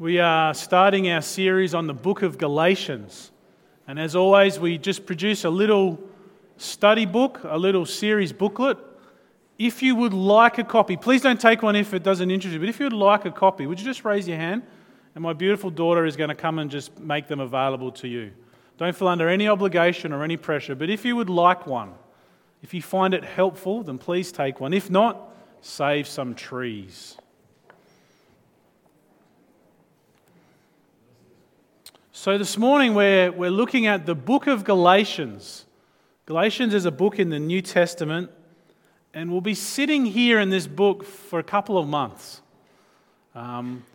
We are starting our series on the book of Galatians. And as always, we just produce a little study book, a little series booklet. If you would like a copy, please don't take one if it doesn't interest you, but if you would like a copy, would you just raise your hand? And my beautiful daughter is going to come and just make them available to you. Don't feel under any obligation or any pressure, but if you would like one, if you find it helpful, then please take one. If not, save some trees. So, this morning we're, we're looking at the book of Galatians. Galatians is a book in the New Testament, and we'll be sitting here in this book for a couple of months. Um,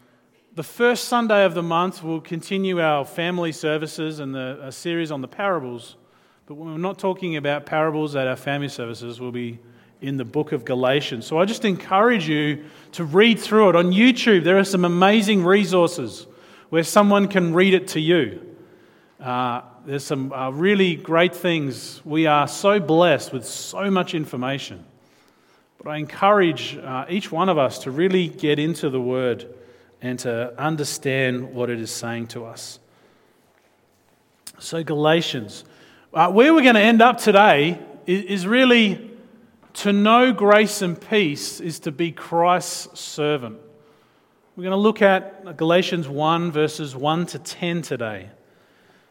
the first Sunday of the month, we'll continue our family services and the, a series on the parables. But we're not talking about parables at our family services, we'll be in the book of Galatians. So I just encourage you to read through it. On YouTube, there are some amazing resources where someone can read it to you. Uh, there's some uh, really great things. We are so blessed with so much information. But I encourage uh, each one of us to really get into the Word and to understand what it is saying to us. So, Galatians. Uh, where we're going to end up today is, is really to know grace and peace is to be Christ's servant. We're going to look at Galatians 1, verses 1 to 10 today.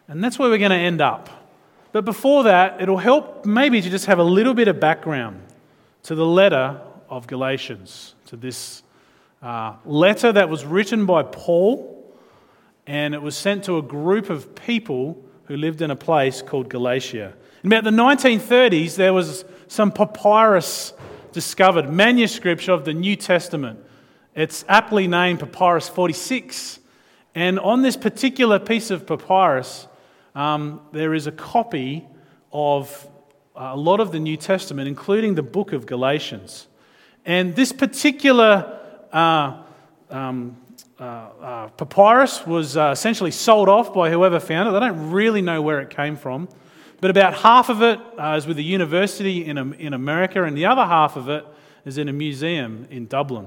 And that's where we're going to end up. But before that, it'll help maybe to just have a little bit of background to the letter of Galatians, to this uh, letter that was written by Paul, and it was sent to a group of people who lived in a place called Galatia. In about the 1930s, there was some papyrus discovered, manuscripts of the New Testament it's aptly named Papyrus 46. And on this particular piece of papyrus, um, there is a copy of uh, a lot of the New Testament, including the book of Galatians. And this particular uh, um, uh, uh papyrus was uh, essentially sold off by whoever found it. They don't really know where it came from. But about half of it uh, is with a university in, in America, and the other half of it is in a museum in Dublin.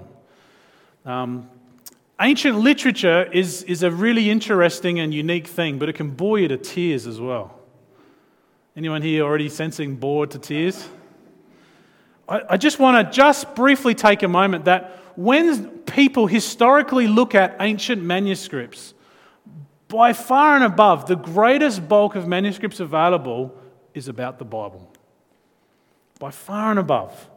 Um, ancient literature is, is a really interesting and unique thing, but it can bore you to tears as well. Anyone here already sensing bored to tears? I, I just want to just briefly take a moment that when people historically look at ancient manuscripts, by far and above, the greatest bulk of manuscripts available is about the Bible. By far and above.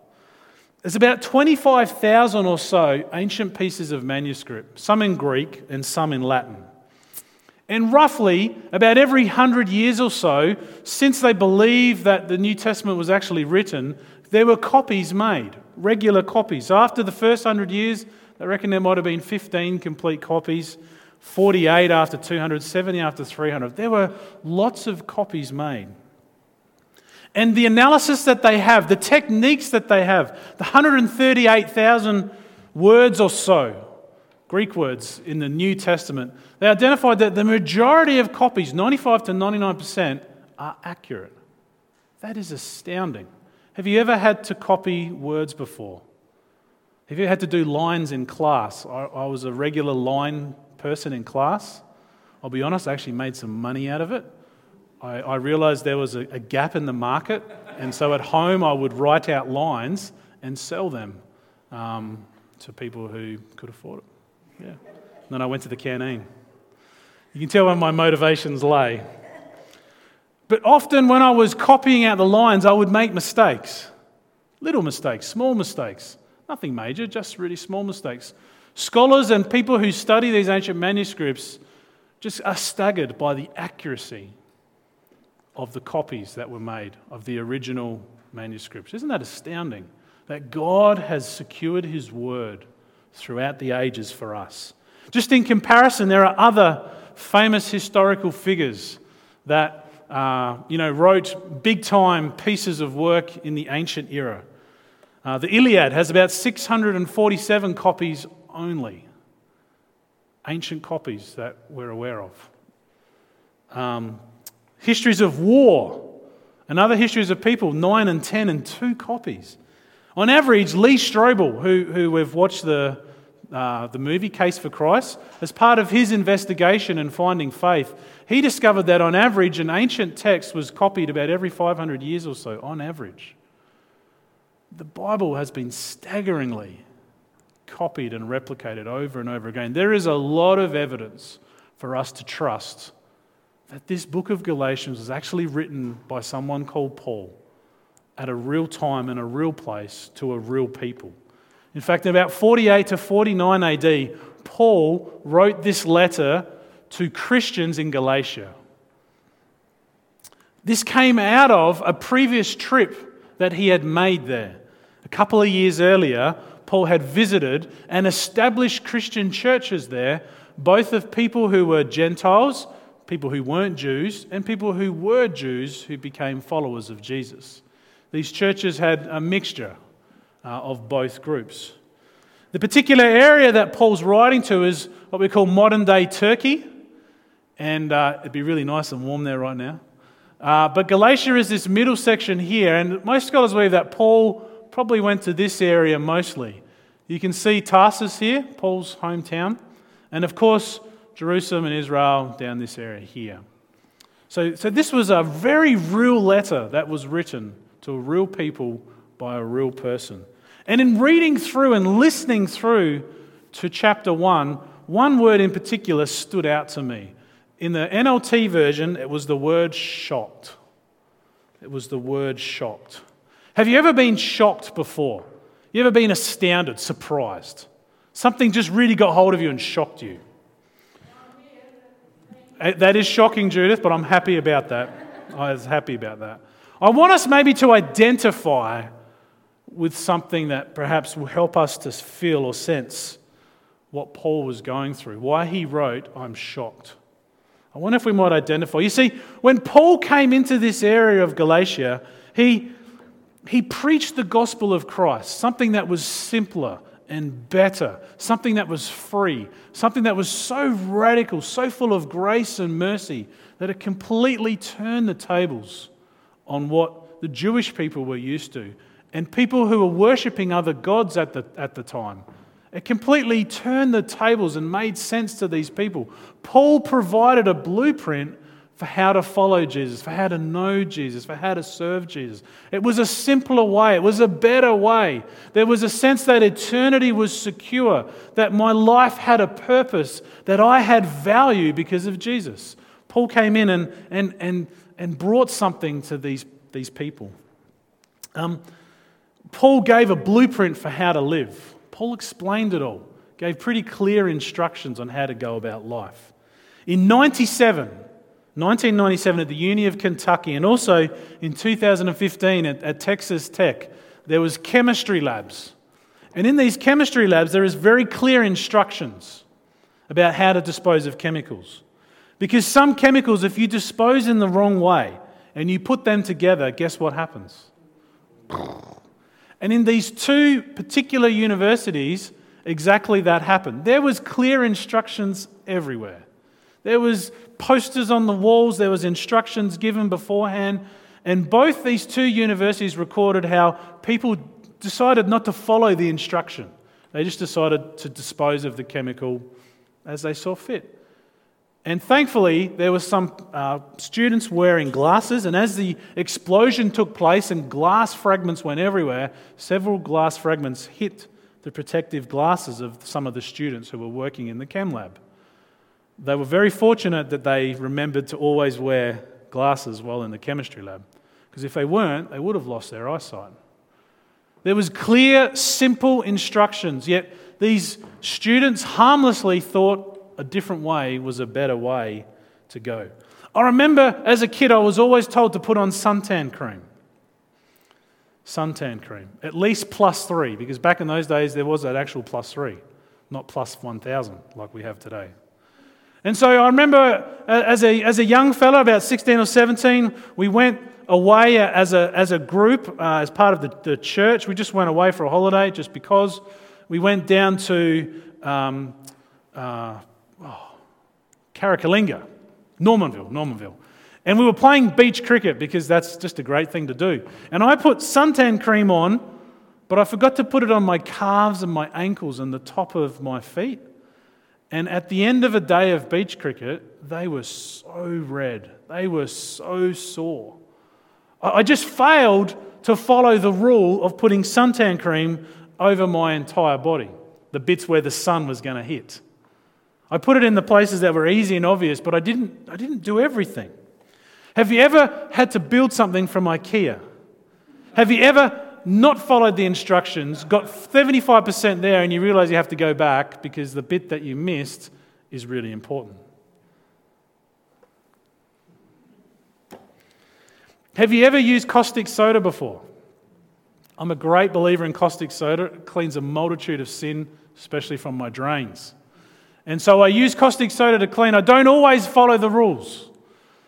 There's about 25,000 or so ancient pieces of manuscript, some in Greek and some in Latin. And roughly, about every hundred years or so, since they believe that the New Testament was actually written, there were copies made, regular copies. So after the first hundred years, they reckon there might have been 15 complete copies, 48 after 200, 70 after 300. There were lots of copies made. And the analysis that they have, the techniques that they have, the 138,000 words or so, Greek words in the New Testament, they identified that the majority of copies, 95 to 99%, are accurate. That is astounding. Have you ever had to copy words before? Have you had to do lines in class? I, I was a regular line person in class. I'll be honest, I actually made some money out of it. I, I realized there was a, a, gap in the market, and so at home I would write out lines and sell them um, to people who could afford it. Yeah. And then I went to the canteen. You can tell where my motivations lay. But often when I was copying out the lines, I would make mistakes. Little mistakes, small mistakes. Nothing major, just really small mistakes. Scholars and people who study these ancient manuscripts just are staggered by the accuracy of the copies that were made of the original manuscripts. Isn't that astounding? That God has secured His word throughout the ages for us. Just in comparison, there are other famous historical figures that uh, you know, wrote big time pieces of work in the ancient era. Uh, the Iliad has about 647 copies only, ancient copies that we're aware of. Um, Histories of war and other histories of people, 9 and 10 and two copies. On average, Lee Strobel, who, who we've watched the, uh, the movie Case for Christ, as part of his investigation and finding faith, he discovered that on average, an ancient text was copied about every 500 years or so, on average. The Bible has been staggeringly copied and replicated over and over again. There is a lot of evidence for us to trust that this book of Galatians was actually written by someone called Paul at a real time and a real place to a real people. In fact, in about 48 to 49 AD, Paul wrote this letter to Christians in Galatia. This came out of a previous trip that he had made there. A couple of years earlier, Paul had visited and established Christian churches there, both of people who were Gentiles, people who weren't Jews, and people who were Jews who became followers of Jesus. These churches had a mixture uh, of both groups. The particular area that Paul's writing to is what we call modern day Turkey, and uh, it'd be really nice and warm there right now. Uh, but Galatia is this middle section here, and most scholars believe that Paul probably went to this area mostly. You can see Tarsus here, Paul's hometown, and of course, Jerusalem and Israel down this area here. So, so this was a very real letter that was written to a real people by a real person. And in reading through and listening through to chapter 1, one word in particular stood out to me. In the NLT version, it was the word shocked. It was the word shocked. Have you ever been shocked before? You ever been astounded, surprised? Something just really got hold of you and shocked you. Uh, that is shocking, Judith, but I'm happy about that. I was happy about that. I want us maybe to identify with something that perhaps will help us to feel or sense what Paul was going through, why he wrote, I'm shocked. I wonder if we might identify. You see, when Paul came into this area of Galatia, he, he preached the gospel of Christ, something that was simpler and better, something that was free, something that was so radical, so full of grace and mercy that it completely turned the tables on what the Jewish people were used to and people who were worshipping other gods at the, at the time. It completely turned the tables and made sense to these people. Paul provided a blueprint for how to follow Jesus, for how to know Jesus, for how to serve Jesus. It was a simpler way, it was a better way. There was a sense that eternity was secure, that my life had a purpose, that I had value because of Jesus. Paul came in and, and, and, and brought something to these, these people. Um, Paul gave a blueprint for how to live. Paul explained it all, gave pretty clear instructions on how to go about life. In 97, 1997 at the Uni of Kentucky, and also in 2015 at, at Texas Tech, there was chemistry labs. And in these chemistry labs, there is very clear instructions about how to dispose of chemicals. Because some chemicals, if you dispose in the wrong way and you put them together, guess what happens? And in these two particular universities, exactly that happened. There was clear instructions everywhere. There was posters on the walls, there was instructions given beforehand, and both these two universities recorded how people decided not to follow the instruction. They just decided to dispose of the chemical as they saw fit. And thankfully, there were some uh, students wearing glasses, and as the explosion took place and glass fragments went everywhere, several glass fragments hit the protective glasses of some of the students who were working in the chem lab. They were very fortunate that they remembered to always wear glasses while in the chemistry lab, because if they weren't, they would have lost their eyesight. There was clear, simple instructions, yet these students harmlessly thought a different way was a better way to go. I remember as a kid, I was always told to put on suntan cream. Suntan cream. At least plus three, because back in those days there was that actual plus three, not plus 1,000 like we have today. And so I remember uh, as a, as a young fellow, about 16 or 17, we went away as a, as a group, uh, as part of the, the church. We just went away for a holiday just because. We went down to um, uh, oh, Normanville, Normanville. And we were playing beach cricket because that's just a great thing to do. And I put suntan cream on but I forgot to put it on my calves and my ankles and the top of my feet. And at the end of a day of beach cricket, they were so red. They were so sore. I just failed to follow the rule of putting suntan cream over my entire body, the bits where the sun was going to hit. I put it in the places that were easy and obvious, but I didn't, I didn't do everything. Have you ever had to build something from IKEA? Have you ever not followed the instructions, got 75% there, and you realize you have to go back because the bit that you missed is really important? Have you ever used caustic soda before? I'm a great believer in caustic soda. It cleans a multitude of sin, especially from my drains. And so I use caustic soda to clean. I don't always follow the rules.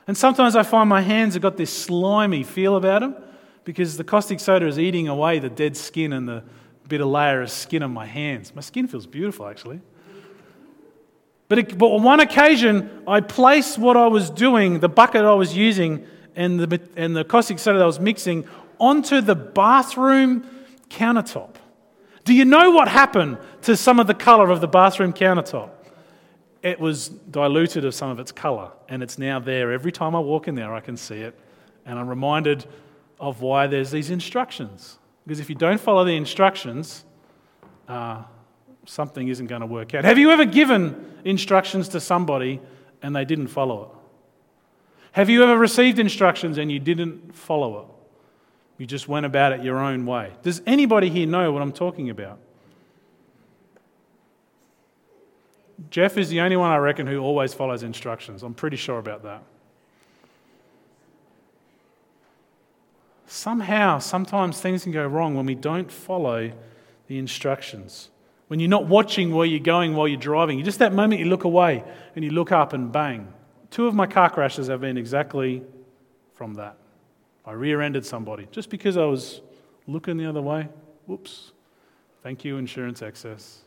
And sometimes I find my hands have got this slimy feel about them because the caustic soda is eating away the dead skin and the bit of layer of skin on my hands. My skin feels beautiful, actually. But, it, but on one occasion, I placed what I was doing, the bucket I was using, and the, and the caustic soda that I was mixing onto the bathroom countertop. Do you know what happened to some of the color of the bathroom countertop? It was diluted of some of its color, and it's now there. Every time I walk in there, I can see it. And I'm reminded of why there's these instructions. Because if you don't follow the instructions, uh, something isn't going to work out. Have you ever given instructions to somebody and they didn't follow it? Have you ever received instructions and you didn't follow it? You just went about it your own way. Does anybody here know what I'm talking about? Jeff is the only one I reckon who always follows instructions. I'm pretty sure about that. Somehow, sometimes things can go wrong when we don't follow the instructions. When you're not watching where you're going while you're driving, you just that moment you look away and you look up and bang. Two of my car crashes have been exactly from that. I rear ended somebody just because I was looking the other way. Whoops. Thank you, insurance excess.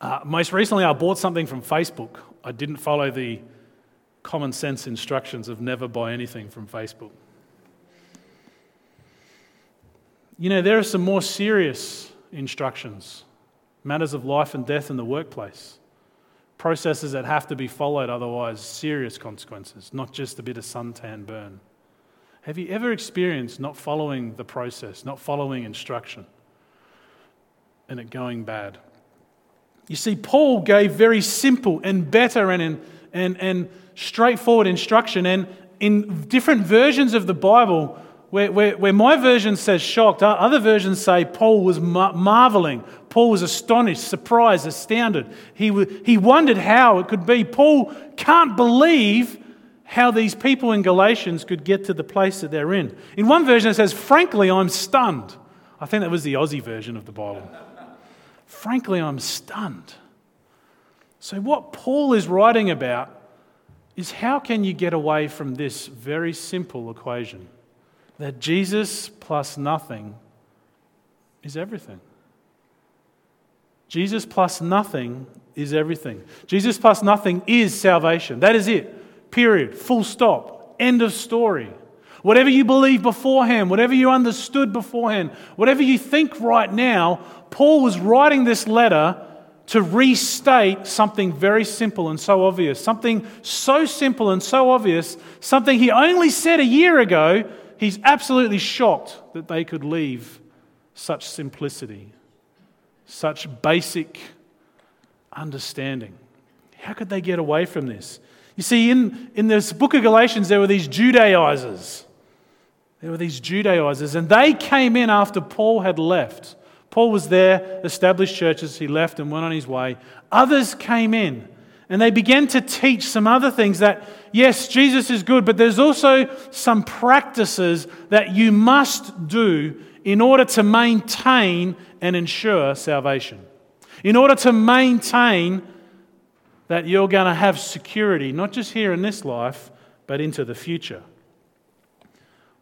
Uh, most recently, I bought something from Facebook. I didn't follow the common sense instructions of never buy anything from Facebook. You know, there are some more serious instructions, matters of life and death in the workplace, processes that have to be followed, otherwise, serious consequences, not just a bit of suntan burn. Have you ever experienced not following the process, not following instruction, and it going bad? You see, Paul gave very simple and better and, and, and straightforward instruction. And in different versions of the Bible, where, where, where, my version says shocked, other versions say Paul was mar- marveling. Paul was astonished, surprised, astounded. He, w- he wondered how it could be. Paul can't believe how these people in Galatians could get to the place that they're in. In one version, it says, Frankly, I'm stunned. I think that was the Aussie version of the Bible. Frankly, I'm stunned. So, what Paul is writing about is how can you get away from this very simple equation that Jesus plus nothing is everything? Jesus plus nothing is everything. Jesus plus nothing is salvation. That is it. Period. Full stop. End of story. Whatever you believe beforehand, whatever you understood beforehand, whatever you think right now, Paul was writing this letter to restate something very simple and so obvious, something so simple and so obvious, something he only said a year ago, he's absolutely shocked that they could leave such simplicity, such basic understanding. How could they get away from this? You see, in, in this book of Galatians, there were these Judaizers. There were these Judaizers, and they came in after Paul had left. Paul was there, established churches, he left and went on his way. Others came in and they began to teach some other things that, yes, Jesus is good, but there's also some practices that you must do in order to maintain and ensure salvation. In order to maintain that you're going to have security, not just here in this life, but into the future.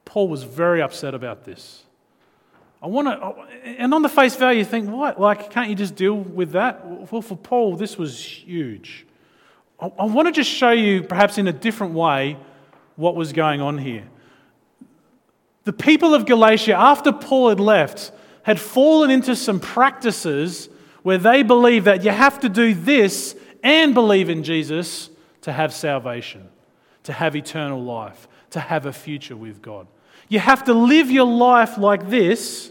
Paul was very upset about this. I want to, and on the face value, you think, what? Like, can't you just deal with that? Well, for Paul, this was huge. I, want to just show you, perhaps in a different way, what was going on here. The people of Galatia, after Paul had left, had fallen into some practices where they believe that you have to do this and believe in Jesus to have salvation, to have eternal life, to have a future with God. You have to live your life like this,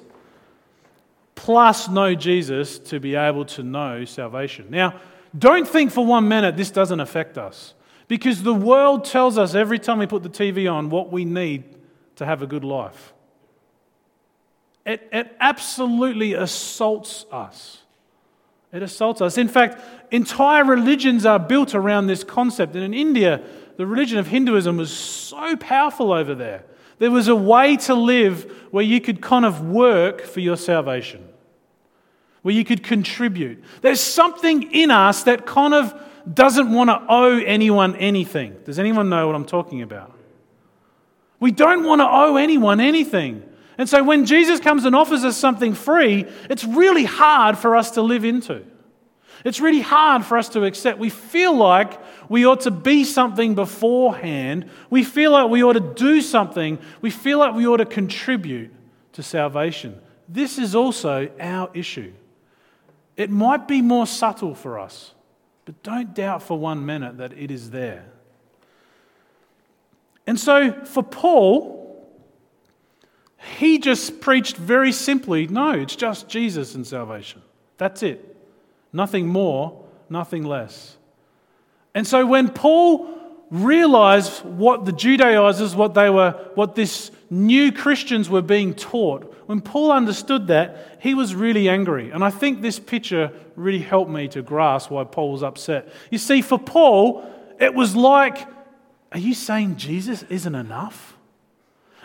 plus know Jesus to be able to know salvation. Now, don't think for one minute this doesn't affect us, because the world tells us every time we put the TV on what we need to have a good life. It, it absolutely assaults us. It assaults us. In fact, entire religions are built around this concept. And in India, the religion of Hinduism was so powerful over there. There was a way to live where you could kind of work for your salvation, where you could contribute. There's something in us that kind of doesn't want to owe anyone anything. Does anyone know what I'm talking about? We don't want to owe anyone anything. And so when Jesus comes and offers us something free, it's really hard for us to live into. It's really hard for us to accept. We feel like we ought to be something beforehand. We feel like we ought to do something. We feel like we ought to contribute to salvation. This is also our issue. It might be more subtle for us, but don't doubt for one minute that it is there. And so for Paul, he just preached very simply no, it's just Jesus and salvation. That's it. Nothing more, nothing less. And so when Paul realized what the Judaizers, what they were, what this new Christians were being taught, when Paul understood that, he was really angry. And I think this picture really helped me to grasp why Paul was upset. You see, for Paul, it was like, are you saying Jesus isn't enough?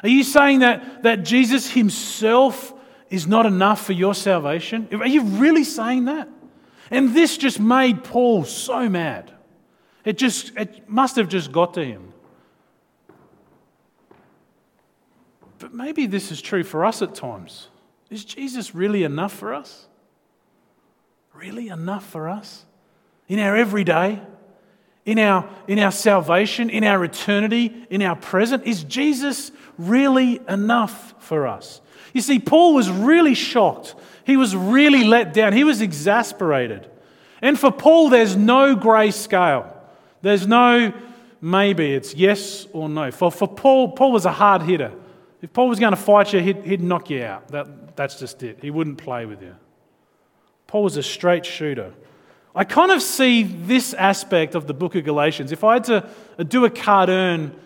Are you saying that, that Jesus himself is not enough for your salvation? Are you really saying that? And this just made Paul so mad. It just it must have just got to him. But maybe this is true for us at times. Is Jesus really enough for us? Really enough for us? In our everyday? in our, in our salvation, in our eternity, in our present? Is Jesus really enough for us? You see, Paul was really shocked. He was really let down. He was exasperated. And for Paul, there's no grey scale. There's no maybe, it's yes or no. For, for Paul, Paul was a hard hitter. If Paul was going to fight you, he'd, he'd knock you out. That, that's just it. He wouldn't play with you. Paul was a straight shooter. I kind of see this aspect of the book of Galatians. If I had to uh, do a cartoon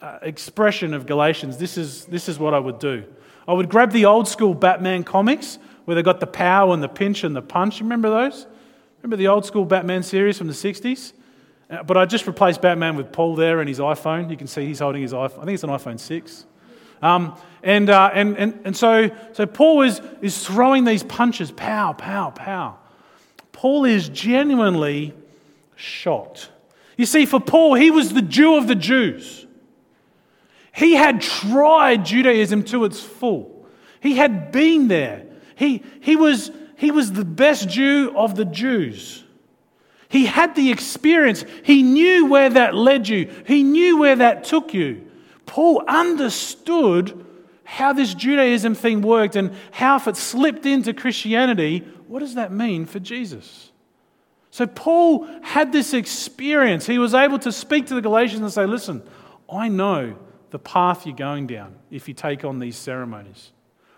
uh, expression of Galatians, this is, this is what I would do. I would grab the old school Batman comics where they got the power and the pinch and the punch. Remember those? Remember the old school Batman series from the 60s? Uh, but I just replaced Batman with Paul there and his iPhone. You can see he's holding his iPhone. I think it's an iPhone 6. Um, and, uh, and, and, and so, so Paul is, is throwing these punches, pow, pow, pow. Paul is genuinely shocked. You see, for Paul, he was the Jew of the Jews. He had tried Judaism to its full. He had been there. He, he, was, he was the best Jew of the Jews. He had the experience. He knew where that led you, he knew where that took you. Paul understood how this Judaism thing worked and how, if it slipped into Christianity, what does that mean for Jesus? So, Paul had this experience. He was able to speak to the Galatians and say, Listen, I know the path you're going down if you take on these ceremonies.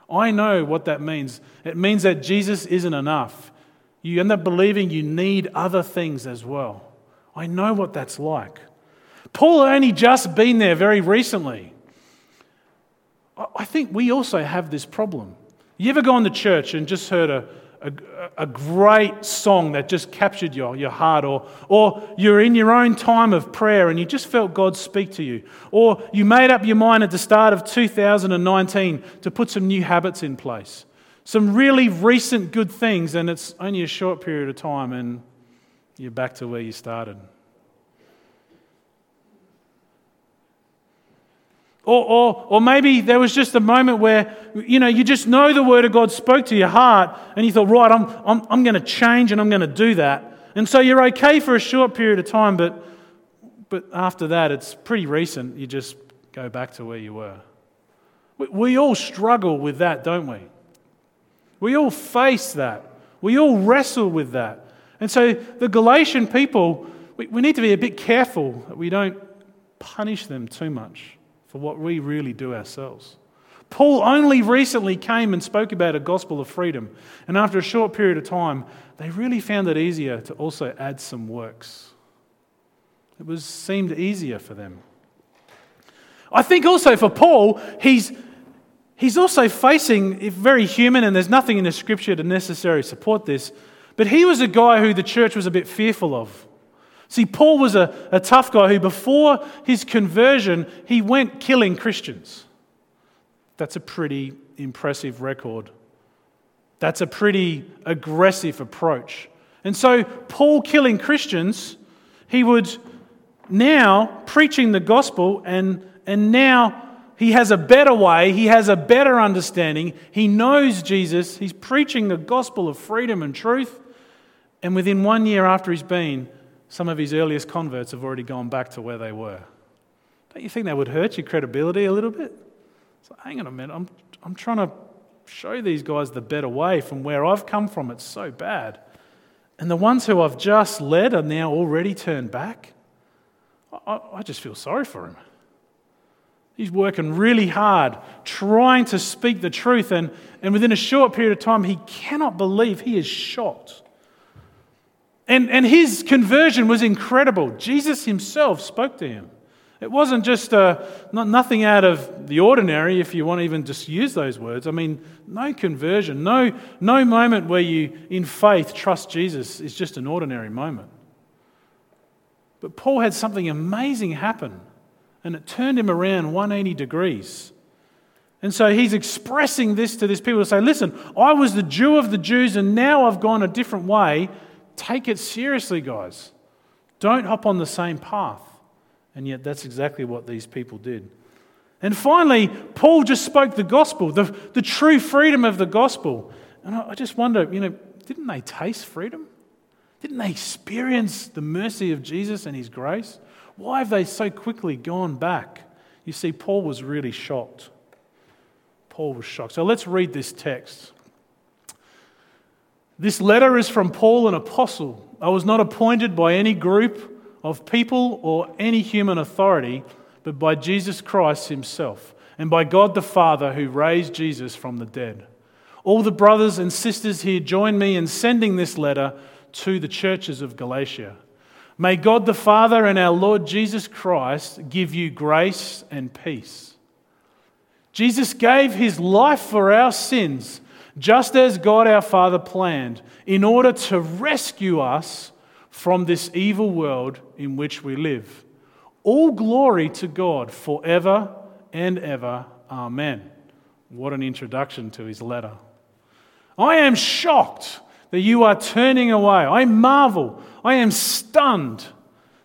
I know what that means. It means that Jesus isn't enough. You end up believing you need other things as well. I know what that's like. Paul only just been there very recently. I think we also have this problem. You ever gone to church and just heard a, a, a, great song that just captured your, your heart, or, or you're in your own time of prayer and you just felt God speak to you, or you made up your mind at the start of 2019 to put some new habits in place, some really recent good things, and it's only a short period of time and you're back to where you started. Or, or, or maybe there was just a moment where, you know, you just know the Word of God spoke to your heart and you thought, right, I'm, I'm, I'm going to change and I'm going to do that. And so you're okay for a short period of time, but, but after that, it's pretty recent. You just go back to where you were. We, we all struggle with that, don't we? We all face that. We all wrestle with that. And so the Galatian people, we, we need to be a bit careful that we don't punish them too much for what we really do ourselves. Paul only recently came and spoke about a gospel of freedom. And after a short period of time, they really found it easier to also add some works. It was seemed easier for them. I think also for Paul, he's, he's also facing, very human, and there's nothing in the scripture to necessarily support this, but he was a guy who the church was a bit fearful of. See, Paul was a, a tough guy who, before his conversion, he went killing Christians. That's a pretty impressive record. That's a pretty aggressive approach. And so, Paul killing Christians, he would now preaching the gospel, and, and now he has a better way, he has a better understanding, he knows Jesus, he's preaching the gospel of freedom and truth. And within one year after he's been, some of his earliest converts have already gone back to where they were. Don't you think that would hurt your credibility a little bit? So, hang on a minute, I'm, I'm trying to show these guys the better way from where I've come from. It's so bad. And the ones who I've just led are now already turned back. I, I just feel sorry for him. He's working really hard, trying to speak the truth, and, and within a short period of time, he cannot believe he is shocked. And, and his conversion was incredible. Jesus himself spoke to him. It wasn't just uh, not, nothing out of the ordinary, if you want to even just use those words. I mean, no conversion, no, no moment where you, in faith, trust Jesus is just an ordinary moment. But Paul had something amazing happen, and it turned him around 180 degrees. And so he's expressing this to these people to say, listen, I was the Jew of the Jews, and now I've gone a different way. Take it seriously, guys. Don't hop on the same path. And yet, that's exactly what these people did. And finally, Paul just spoke the gospel, the, the true freedom of the gospel. And I, I just wonder, you know, didn't they taste freedom? Didn't they experience the mercy of Jesus and his grace? Why have they so quickly gone back? You see, Paul was really shocked. Paul was shocked. So let's read this text. This letter is from Paul, an apostle. I was not appointed by any group of people or any human authority, but by Jesus Christ himself and by God the Father who raised Jesus from the dead. All the brothers and sisters here join me in sending this letter to the churches of Galatia. May God the Father and our Lord Jesus Christ give you grace and peace. Jesus gave his life for our sins, just as God our Father planned, in order to rescue us from this evil world in which we live. All glory to God forever and ever. Amen. What an introduction to his letter. I am shocked that you are turning away. I marvel, I am stunned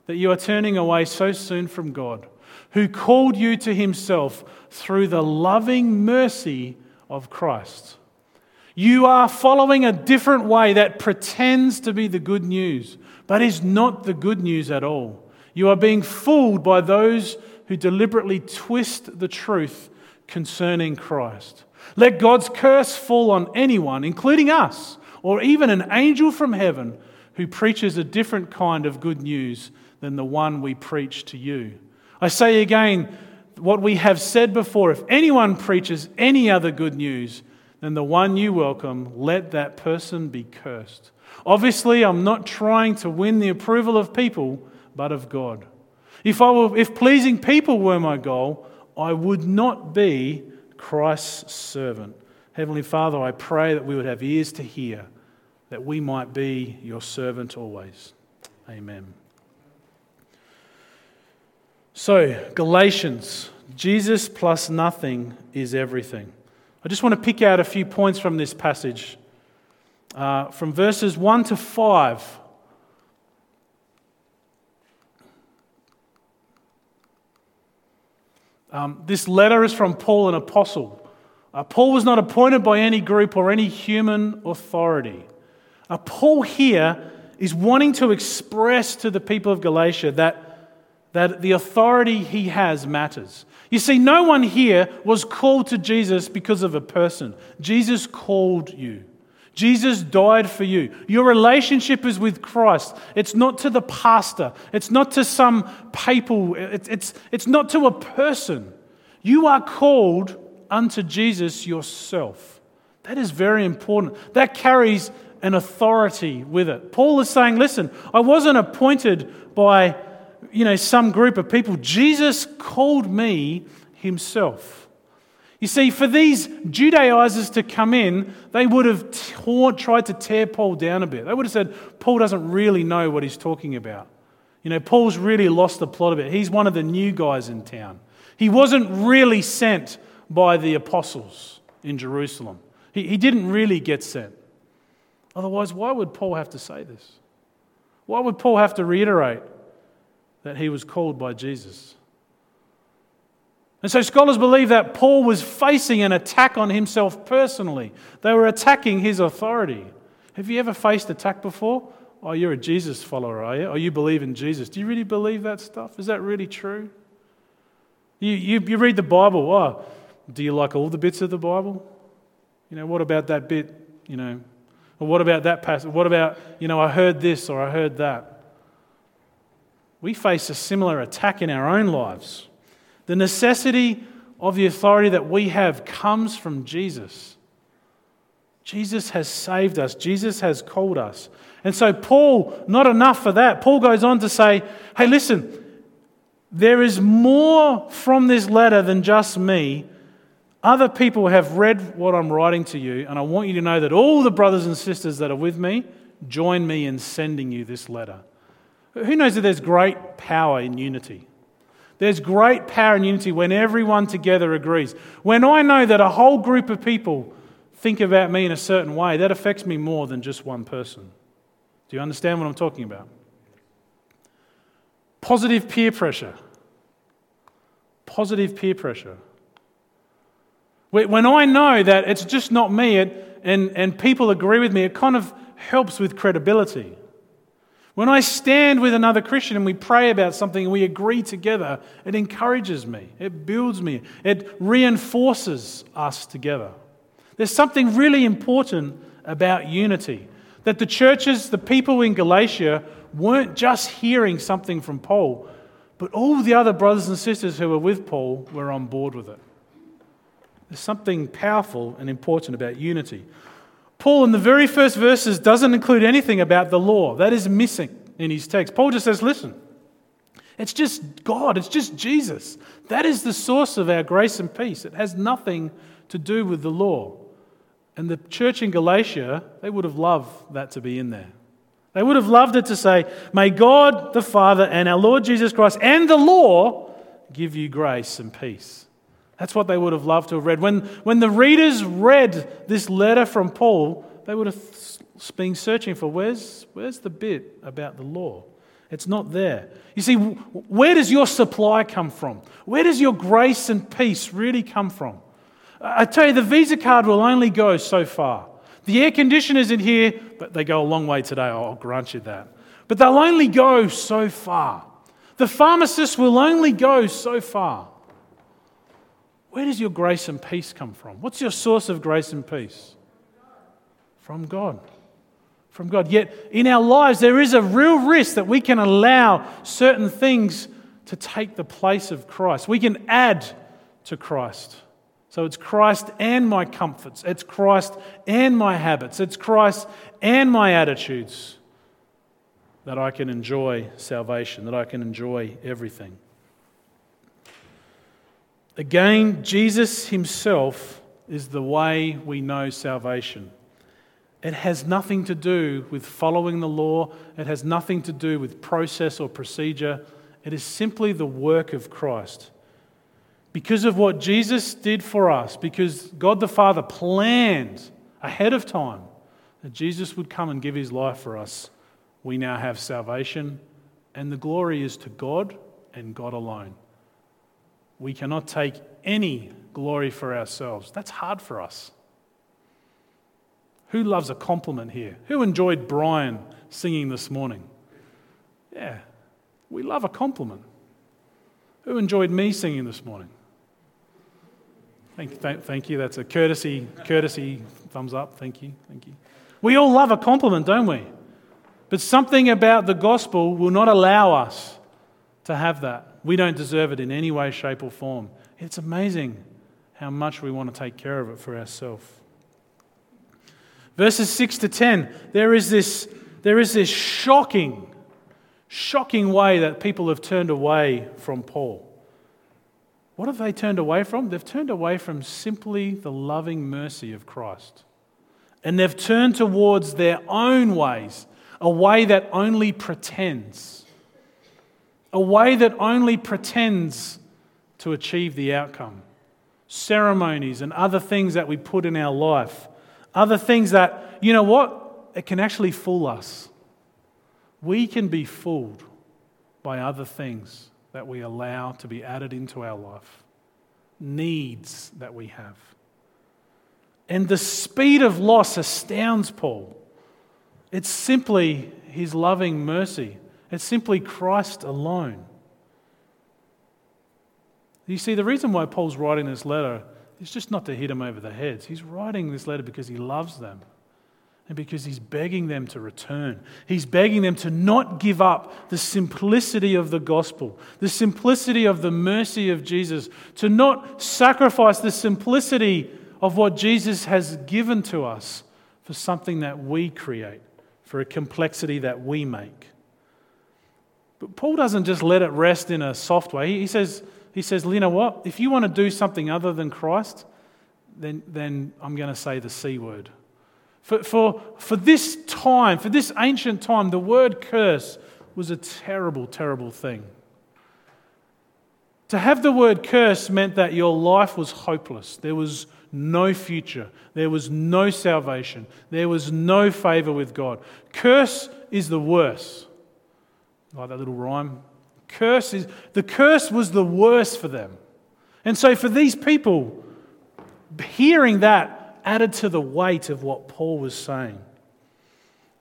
that you are turning away so soon from God, who called you to himself through the loving mercy of Christ. You are following a different way that pretends to be the good news, but is not the good news at all. You are being fooled by those who deliberately twist the truth concerning Christ. Let God's curse fall on anyone, including us or even an angel from heaven who preaches a different kind of good news than the one we preach to you. I say again what we have said before if anyone preaches any other good news than the one you welcome, let that person be cursed. Obviously, I'm not trying to win the approval of people, but of God. If, I were, if pleasing people were my goal, I would not be Christ's servant. Heavenly Father, I pray that we would have ears to hear, that we might be your servant always. Amen. So, Galatians, Jesus plus nothing is everything. I just want to pick out a few points from this passage. Uh, from verses 1 to 5. Um, this letter is from Paul, an apostle. Uh, Paul was not appointed by any group or any human authority. Uh, Paul here is wanting to express to the people of Galatia that, that the authority he has matters. You see, no one here was called to Jesus because of a person. Jesus called you. Jesus died for you. Your relationship is with Christ. It's not to the pastor, it's not to some papal, it's, it's, it's not to a person. You are called unto Jesus yourself. That is very important. That carries an authority with it. Paul is saying, listen, I wasn't appointed by you know, some group of people. Jesus called me himself. You see, for these Judaizers to come in, they would have tore, tried to tear Paul down a bit. They would have said, Paul doesn't really know what he's talking about. You know, Paul's really lost the plot of it. He's one of the new guys in town. He wasn't really sent by the apostles in Jerusalem, he, he didn't really get sent. Otherwise, why would Paul have to say this? Why would Paul have to reiterate that he was called by Jesus? And so scholars believe that Paul was facing an attack on himself personally. They were attacking his authority. Have you ever faced attack before? Oh, you're a Jesus follower, are you? Oh, you believe in Jesus. Do you really believe that stuff? Is that really true? You, you, you read the Bible. Oh, do you like all the bits of the Bible? You know, what about that bit? You know, or what about that passage? What about, you know, I heard this or I heard that? We face a similar attack in our own lives. The necessity of the authority that we have comes from Jesus. Jesus has saved us, Jesus has called us. And so, Paul, not enough for that. Paul goes on to say, hey, listen, there is more from this letter than just me. Other people have read what I'm writing to you, and I want you to know that all the brothers and sisters that are with me join me in sending you this letter. Who knows that there's great power in unity? There's great power in unity when everyone together agrees. When I know that a whole group of people think about me in a certain way, that affects me more than just one person. Do you understand what I'm talking about? Positive peer pressure. Positive peer pressure. When I know that it's just not me and, and people agree with me, it kind of helps with credibility. When I stand with another Christian and we pray about something and we agree together, it encourages me, it builds me, it reinforces us together. There's something really important about unity that the churches, the people in Galatia, weren't just hearing something from Paul, but all the other brothers and sisters who were with Paul were on board with it. There's something powerful and important about unity. Paul, in the very first verses, doesn't include anything about the law. That is missing in his text. Paul just says, listen, it's just God, it's just Jesus. That is the source of our grace and peace. It has nothing to do with the law. And the church in Galatia, they would have loved that to be in there. They would have loved it to say, May God the Father and our Lord Jesus Christ and the law give you grace and peace. That's what they would have loved to have read. When, when the readers read this letter from Paul, they would have been searching for where's, where's the bit about the law? It's not there. You see, where does your supply come from? Where does your grace and peace really come from? I tell you, the Visa card will only go so far. The air conditioners in here, but they go a long way today, I'll grant you that. But they'll only go so far. The pharmacist will only go so far. Where does your grace and peace come from? What's your source of grace and peace? From God. From God. Yet in our lives, there is a real risk that we can allow certain things to take the place of Christ. We can add to Christ. So it's Christ and my comforts, it's Christ and my habits, it's Christ and my attitudes that I can enjoy salvation, that I can enjoy everything. Again, Jesus himself is the way we know salvation. It has nothing to do with following the law, it has nothing to do with process or procedure. It is simply the work of Christ. Because of what Jesus did for us, because God the Father planned ahead of time that Jesus would come and give his life for us, we now have salvation, and the glory is to God and God alone. We cannot take any glory for ourselves. That's hard for us. Who loves a compliment here? Who enjoyed Brian singing this morning? Yeah, we love a compliment. Who enjoyed me singing this morning? Thank, th- thank you. That's a courtesy, courtesy thumbs up. Thank you. Thank you. We all love a compliment, don't we? But something about the gospel will not allow us to have that. We don't deserve it in any way, shape, or form. It's amazing how much we want to take care of it for ourselves. Verses 6 to 10, there is this, there is this shocking, shocking way that people have turned away from Paul. What have they turned away from? They've turned away from simply the loving mercy of Christ. And they've turned towards their own ways, a way that only pretends, a way that only pretends to achieve the outcome. Ceremonies and other things that we put in our life, other things that, you know what? It can actually fool us. We can be fooled by other things that we allow to be added into our life, needs that we have. And the speed of loss astounds Paul. It's simply his loving mercy, it's simply Christ alone. You see, the reason why Paul's writing this letter is just not to hit them over the heads. He's writing this letter because he loves them and because he's begging them to return. He's begging them to not give up the simplicity of the gospel, the simplicity of the mercy of Jesus, to not sacrifice the simplicity of what Jesus has given to us for something that we create, for a complexity that we make. But Paul doesn't just let it rest in a soft way. He says, he says, you know what? If you want to do something other than Christ, then, then I'm going to say the C word. For, for, for this time, for this ancient time, the word curse was a terrible, terrible thing. To have the word curse meant that your life was hopeless. There was no future. There was no salvation. There was no favor with God. Curse is the worst. Like that little rhyme. Curse is the curse was the worst for them. And so for these people, hearing that added to the weight of what Paul was saying.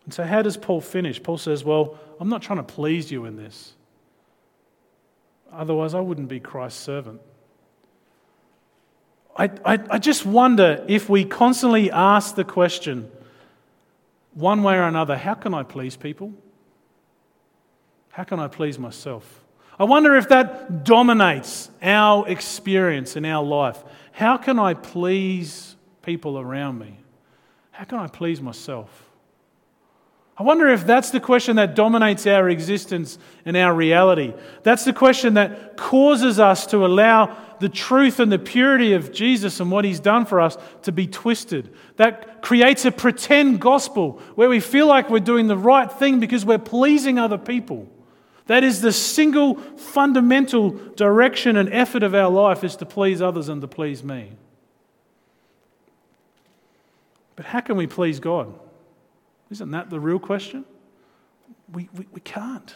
And so, how does Paul finish? Paul says, Well, I'm not trying to please you in this. Otherwise, I wouldn't be Christ's servant. I, I, I just wonder if we constantly ask the question, one way or another, how can I please people? How can I please myself? I wonder if that dominates our experience in our life. How can I please people around me? How can I please myself? I wonder if that's the question that dominates our existence and our reality. That's the question that causes us to allow the truth and the purity of Jesus and what he's done for us to be twisted. That creates a pretend gospel where we feel like we're doing the right thing because we're pleasing other people. That is the single fundamental direction and effort of our life is to please others and to please me. But how can we please God? Isn't that the real question? We, we, we can't.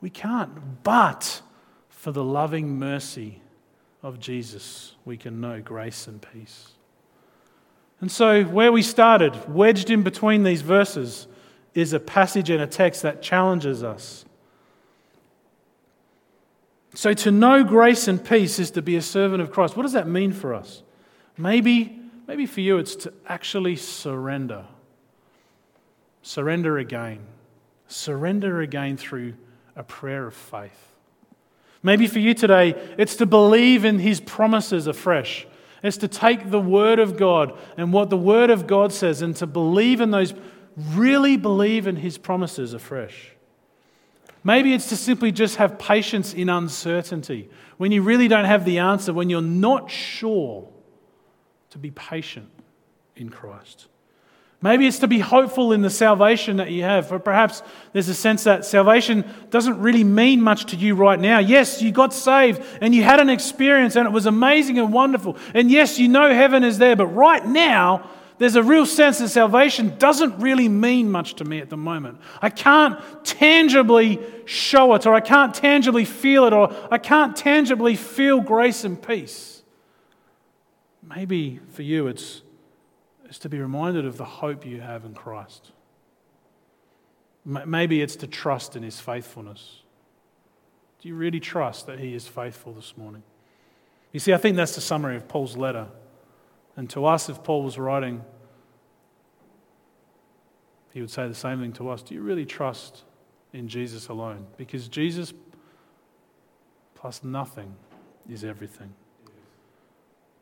We can't. But for the loving mercy of Jesus, we can know grace and peace. And so, where we started, wedged in between these verses, is a passage and a text that challenges us. So, to know grace and peace is to be a servant of Christ. What does that mean for us? Maybe Maybe for you, it's to actually surrender. Surrender again. Surrender again through a prayer of faith. Maybe for you today, it's to believe in His promises afresh. It's to take the Word of God and what the Word of God says and to believe in those, really believe in His promises afresh. Maybe it's to simply just have patience in uncertainty. When you really don't have the answer, when you're not sure, to be patient in Christ. Maybe it's to be hopeful in the salvation that you have. Or perhaps there's a sense that salvation doesn't really mean much to you right now. Yes, you got saved and you had an experience and it was amazing and wonderful. And yes, you know heaven is there. But right now, there's a real sense that salvation doesn't really mean much to me at the moment. I can't tangibly show it, or I can't tangibly feel it, or I can't tangibly feel grace and peace. Maybe for you, it's, it's to be reminded of the hope you have in Christ. Maybe it's to trust in his faithfulness. Do you really trust that he is faithful this morning? You see, I think that's the summary of Paul's letter. And to us, if Paul was writing, he would say the same thing to us. Do you really trust in Jesus alone? Because Jesus plus nothing is everything.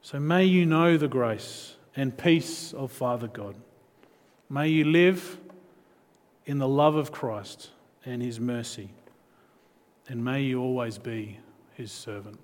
So may you know the grace and peace of Father God. May you live in the love of Christ and his mercy. And may you always be his servant.